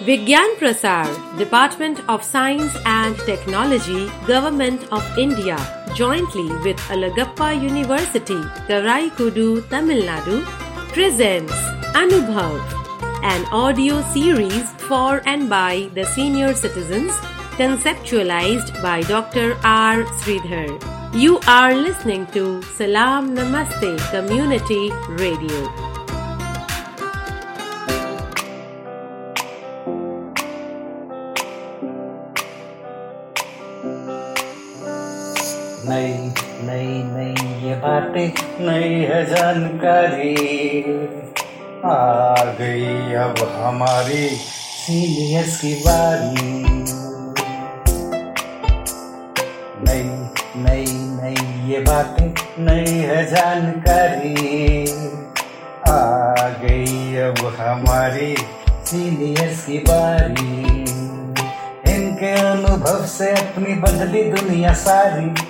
Vigyan Prasar, Department of Science and Technology, Government of India, jointly with Alagappa University, Karaikudu, Tamil Nadu, presents Anubhav, an audio series for and by the senior citizens, conceptualized by Dr. R. Sridhar. You are listening to Salam Namaste Community Radio. बातें नई है जानकारी। आ गई अब हमारी seniors की बारी। नई नई नई ये बातें नई है जानकारी। आ गई अब हमारी सीनियर्स की बारी। इनके अनुभव से अपनी बदली दुनिया सारी।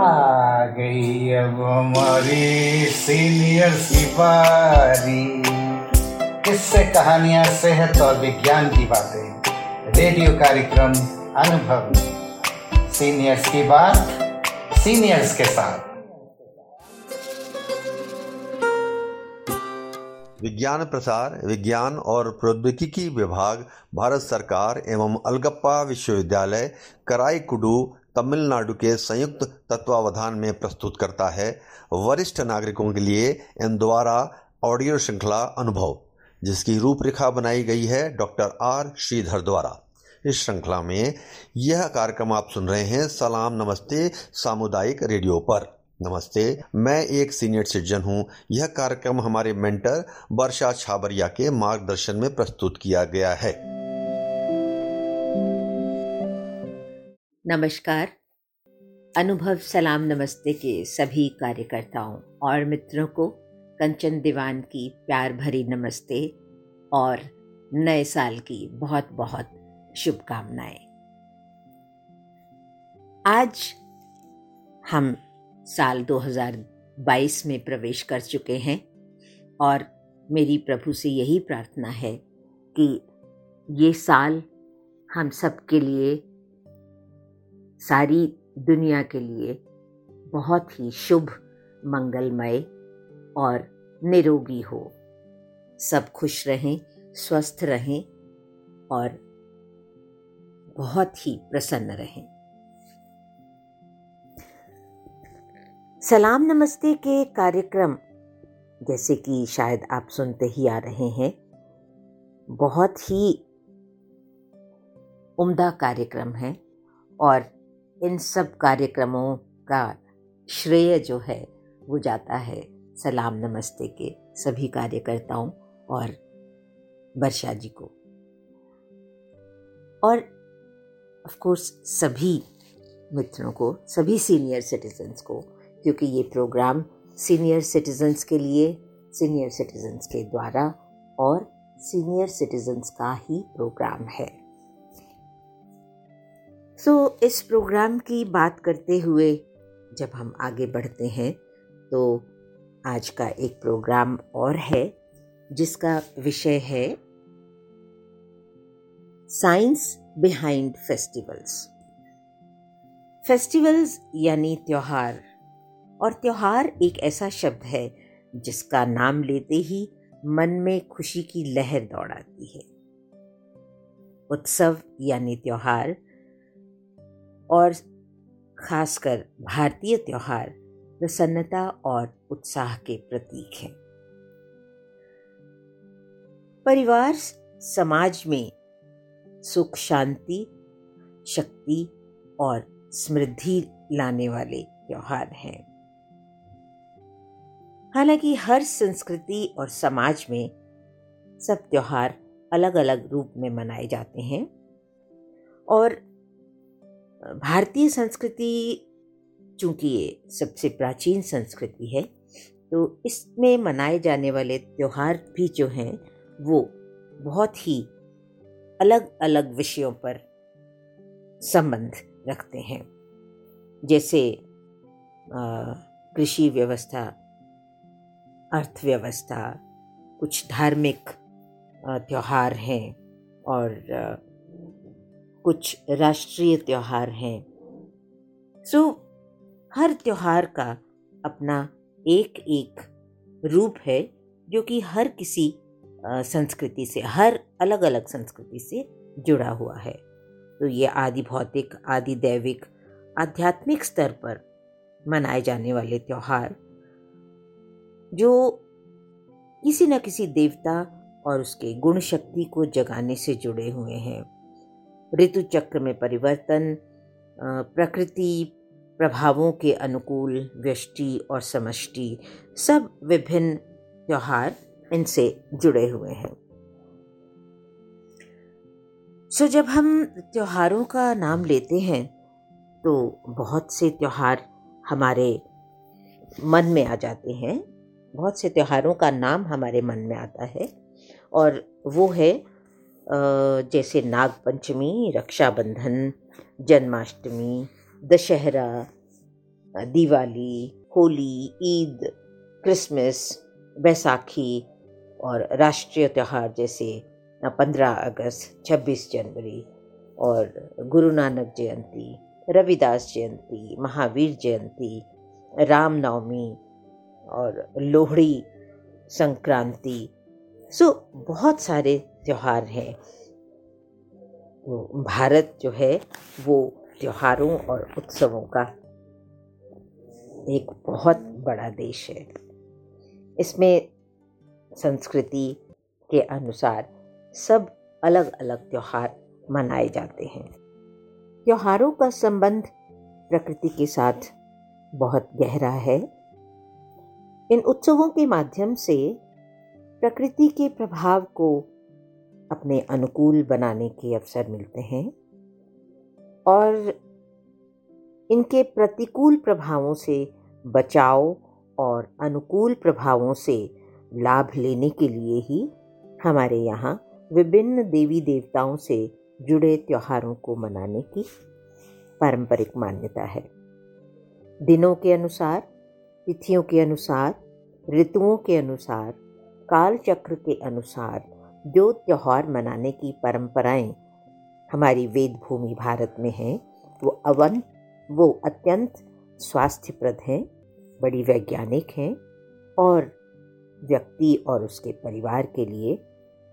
आ गई अब हमारी सीनियर बारी किससे कहानियाँ, सेहत और विज्ञान की बातें, रेडियो कार्यक्रम अनुभव। सीनियर्स की बात सीनियर्स के साथ। विज्ञान प्रसार, विज्ञान और प्रौद्योगिकी विभाग, भारत सरकार एवं अलगप्पा विश्वविद्यालय, कराईकुडू तमिलनाडु के संयुक्त तत्वावधान में प्रस्तुत करता है वरिष्ठ नागरिकों के लिए इन द्वारा ऑडियो श्रृंखला अनुभव, जिसकी रूपरेखा बनाई गई है डॉक्टर आर श्रीधर द्वारा। इस श्रृंखला में यह कार्यक्रम आप सुन रहे हैं सलाम नमस्ते सामुदायिक रेडियो पर। नमस्ते, मैं एक सीनियर सिटीजन हूँ। यह कार्यक्रम हमारे मेंटर वर्षा छाबरिया के मार्गदर्शन में प्रस्तुत किया गया है। नमस्कार। अनुभव सलाम नमस्ते के सभी कार्यकर्ताओं और मित्रों को कंचन दीवान की प्यार भरी नमस्ते और नए साल की बहुत बहुत शुभकामनाएँ। आज हम साल 2022 में प्रवेश कर चुके हैं और मेरी प्रभु से यही प्रार्थना है कि ये साल हम सबके लिए सारी दुनिया के लिए बहुत ही शुभ, मंगलमय और निरोगी हो। सब खुश रहें, स्वस्थ रहें और बहुत ही प्रसन्न रहें। सलाम नमस्ते के कार्यक्रम, जैसे कि शायद आप सुनते ही आ रहे हैं, बहुत ही उम्दा कार्यक्रम है और इन सब कार्यक्रमों का श्रेय जो है, वो जाता है सलाम नमस्ते के सभी कार्यकर्ताओं और वर्षा जी को। और ऑफ़ कोर्स सभी मित्रों को, सभी सीनियर सिटीजन्स को, क्योंकि ये प्रोग्राम सीनियर सिटीजन्स के लिए सीनियर सिटीजन्स के द्वारा और सीनियर सिटीजन्स का ही प्रोग्राम है। सो so, इस प्रोग्राम की बात करते हुए जब हम आगे बढ़ते हैं तो आज का एक प्रोग्राम और है जिसका विषय है साइंस बिहाइंड फेस्टिवल्स। फेस्टिवल्स यानी त्योहार और त्योहार एक ऐसा शब्द है जिसका नाम लेते ही मन में खुशी की लहर दौड़ाती है। उत्सव यानी त्योहार और खासकर भारतीय त्यौहार प्रसन्नता और उत्साह के प्रतीक हैं। परिवार, समाज में सुख, शांति, शक्ति और समृद्धि लाने वाले त्यौहार हैं। हालाँकि हर संस्कृति और समाज में सब त्योहार अलग अलग रूप में मनाए जाते हैं और भारतीय संस्कृति चूँकि ये सबसे प्राचीन संस्कृति है तो इसमें मनाए जाने वाले त्यौहार भी जो हैं, वो बहुत ही अलग अलग विषयों पर संबंध रखते हैं। जैसे कृषि व्यवस्था, अर्थव्यवस्था, कुछ धार्मिक त्यौहार हैं और कुछ राष्ट्रीय त्यौहार हैं। सो, हर त्यौहार का अपना एक एक रूप है, जो कि हर किसी संस्कृति से, हर अलग अलग संस्कृति से जुड़ा हुआ है। तो ये आदि भौतिक, आदि दैविक, आध्यात्मिक स्तर पर मनाए जाने वाले त्यौहार, जो किसी न किसी देवता और उसके गुण शक्ति को जगाने से जुड़े हुए हैं। ऋतु चक्र में परिवर्तन प्रकृति प्रभावों के अनुकूल व्यष्टि और समष्टि, सब विभिन्न त्यौहार इनसे जुड़े हुए हैं। सो जब हम त्योहारों का नाम लेते हैं तो बहुत से त्यौहार हमारे मन में आ जाते हैं। बहुत से त्योहारों का नाम हमारे मन में आता है और वो है जैसे नाग पंचमी रक्षाबंधन, जन्माष्टमी, दशहरा दिवाली, होली, ईद, क्रिसमस, बैसाखी और राष्ट्रीय त्यौहार जैसे पंद्रह अगस्त, छब्बीस जनवरी और गुरु नानक जयंती, रविदास जयंती, महावीर जयंती रामनवमी और लोहड़ी संक्रांति। सो, बहुत सारे त्यौहार हैं। भारत जो है, वो त्योहारों और उत्सवों का एक बहुत बड़ा देश है। इसमें संस्कृति के अनुसार सब अलग अलग त्यौहार मनाए जाते हैं। त्योहारों का संबंध प्रकृति के साथ बहुत गहरा है। इन उत्सवों के माध्यम से प्रकृति के प्रभाव को अपने अनुकूल बनाने के अवसर मिलते हैं और इनके प्रतिकूल प्रभावों से बचाव और अनुकूल प्रभावों से लाभ लेने के लिए ही हमारे यहाँ विभिन्न देवी देवताओं से जुड़े त्योहारों को मनाने की पारंपरिक मान्यता है। दिनों के अनुसार, तिथियों के अनुसार, ऋतुओं के अनुसार काल चक्र के अनुसार जो त्यौहार मनाने की परंपराएँ हमारी वेद भूमि भारत में हैं। वो अवन वो अत्यंत स्वास्थ्यप्रद हैं, बड़ी वैज्ञानिक हैं और व्यक्ति और उसके परिवार के लिए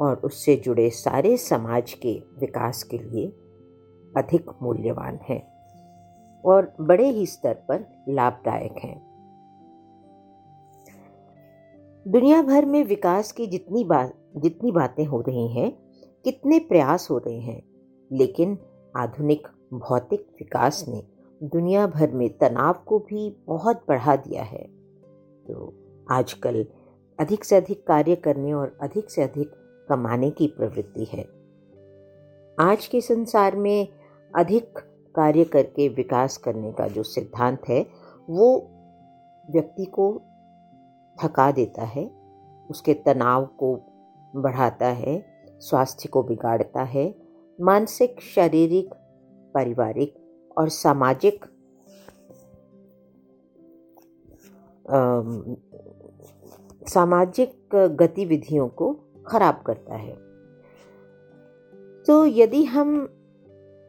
और उससे जुड़े सारे समाज के विकास के लिए अधिक मूल्यवान हैं और बड़े ही स्तर पर लाभदायक हैं। दुनिया भर में विकास की जितनी बात जितनी बातें हो रही हैं, कितने प्रयास हो रहे हैं, लेकिन आधुनिक भौतिक विकास ने दुनिया भर में तनाव को भी बहुत बढ़ा दिया है। तो आजकल अधिक से अधिक कार्य करने और अधिक से अधिक कमाने की प्रवृत्ति है। आज के संसार में अधिक कार्य करके विकास करने का जो सिद्धांत है, वो व्यक्ति को थका देता है, उसके तनाव को बढ़ाता है, स्वास्थ्य को बिगाड़ता है, मानसिक, शारीरिक, पारिवारिक और सामाजिक सामाजिक गतिविधियों को खराब करता है। तो यदि हम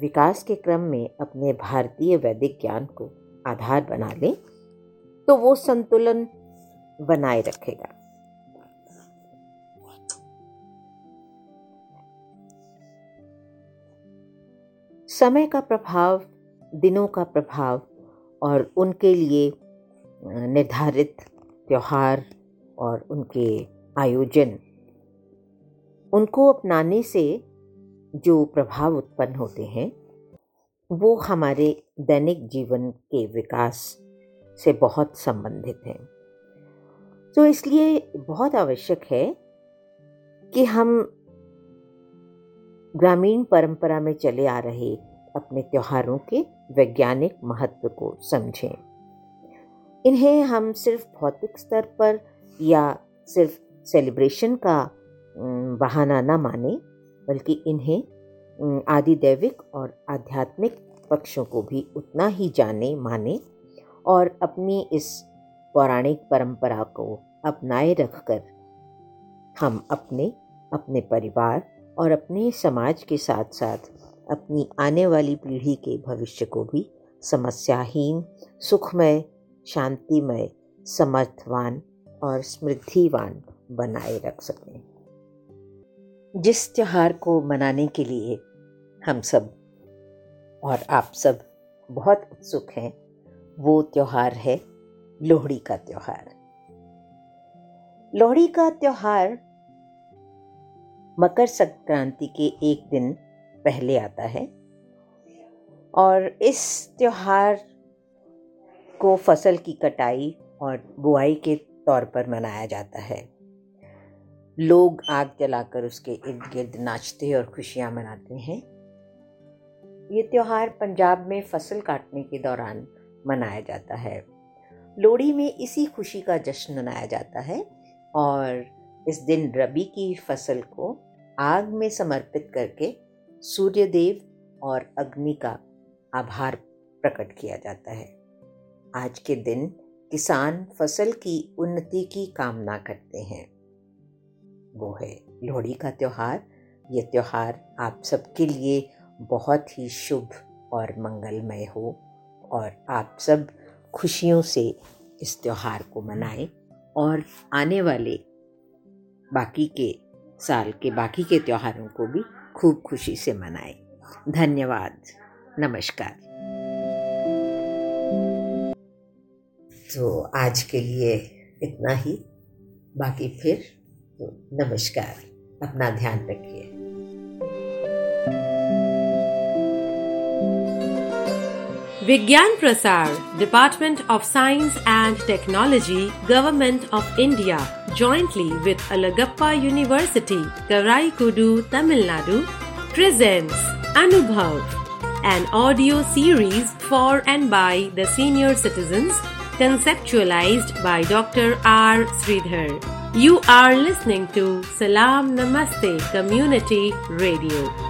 विकास के क्रम में अपने भारतीय वैदिक ज्ञान को आधार बना लें तो वो संतुलन बनाए रखेगा। समय का प्रभाव, दिनों का प्रभाव और उनके लिए निर्धारित त्यौहार और उनके आयोजन, उनको अपनाने से जो प्रभाव उत्पन्न होते हैं, वो हमारे दैनिक जीवन के विकास से बहुत संबंधित हैं। तो इसलिए बहुत आवश्यक है कि हम ग्रामीण परंपरा में चले आ रहे अपने त्योहारों के वैज्ञानिक महत्व को समझें। इन्हें हम सिर्फ़ भौतिक स्तर पर या सिर्फ़ सेलिब्रेशन का बहाना न माने, बल्कि इन्हें आदि दैविक और आध्यात्मिक पक्षों को भी उतना ही जाने माने और अपनी इस पौराणिक परंपरा को अपनाए रखकर हम अपने अपने परिवार और अपने समाज के साथ साथ अपनी आने वाली पीढ़ी के भविष्य को भी समस्याहीन, सुखमय, शांतिमय, समर्थवान और समृद्धिवान बनाए रख सकें। जिस त्यौहार को मनाने के लिए हम सब और आप सब बहुत उत्सुक हैं, वो त्यौहार है लोहड़ी का त्यौहार। लोहड़ी का त्यौहार मकर संक्रांति के एक दिन पहले आता है और इस त्यौहार को फ़सल की कटाई और बुआई के तौर पर मनाया जाता है। लोग आग जलाकर उसके इर्द गिर्द नाचते और खुशियाँ मनाते हैं। ये त्यौहार पंजाब में फ़सल काटने के दौरान मनाया जाता है। लोहड़ी में इसी खुशी का जश्न मनाया जाता है और इस दिन रबी की फ़सल को आग में समर्पित करके सूर्यदेव और अग्नि का आभार प्रकट किया जाता है। आज के दिन किसान फ़सल की उन्नति की कामना करते हैं। वो है लोहड़ी का त्यौहार। ये त्यौहार आप सबके लिए बहुत ही शुभ और मंगलमय हो और आप सब खुशियों से इस त्यौहार को मनाएँ और आने वाले बाकी के साल के बाकी के त्योहारों को भी खूब खुशी से मनाएँ। धन्यवाद। नमस्कार। तो आज के लिए इतना ही। बाकी फिर तो नमस्कार। अपना ध्यान रखिए। Vigyan Prasar, Department of Science and Technology, Government of India, jointly with Alagappa University, Karaikudu, Tamil Nadu, presents Anubhav, an audio series for and by the senior citizens, conceptualized by Dr. R. Sridhar. You are listening to Salam Namaste Community Radio.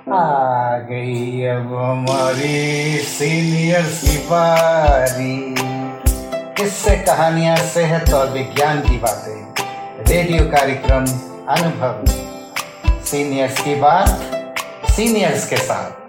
आ गई अब हमारी senior बारी किससे कहानियाँ, सेहत और विज्ञान की बातें, रेडियो कार्यक्रम अनुभव। सीनियर्स की बात सीनियर्स के साथ।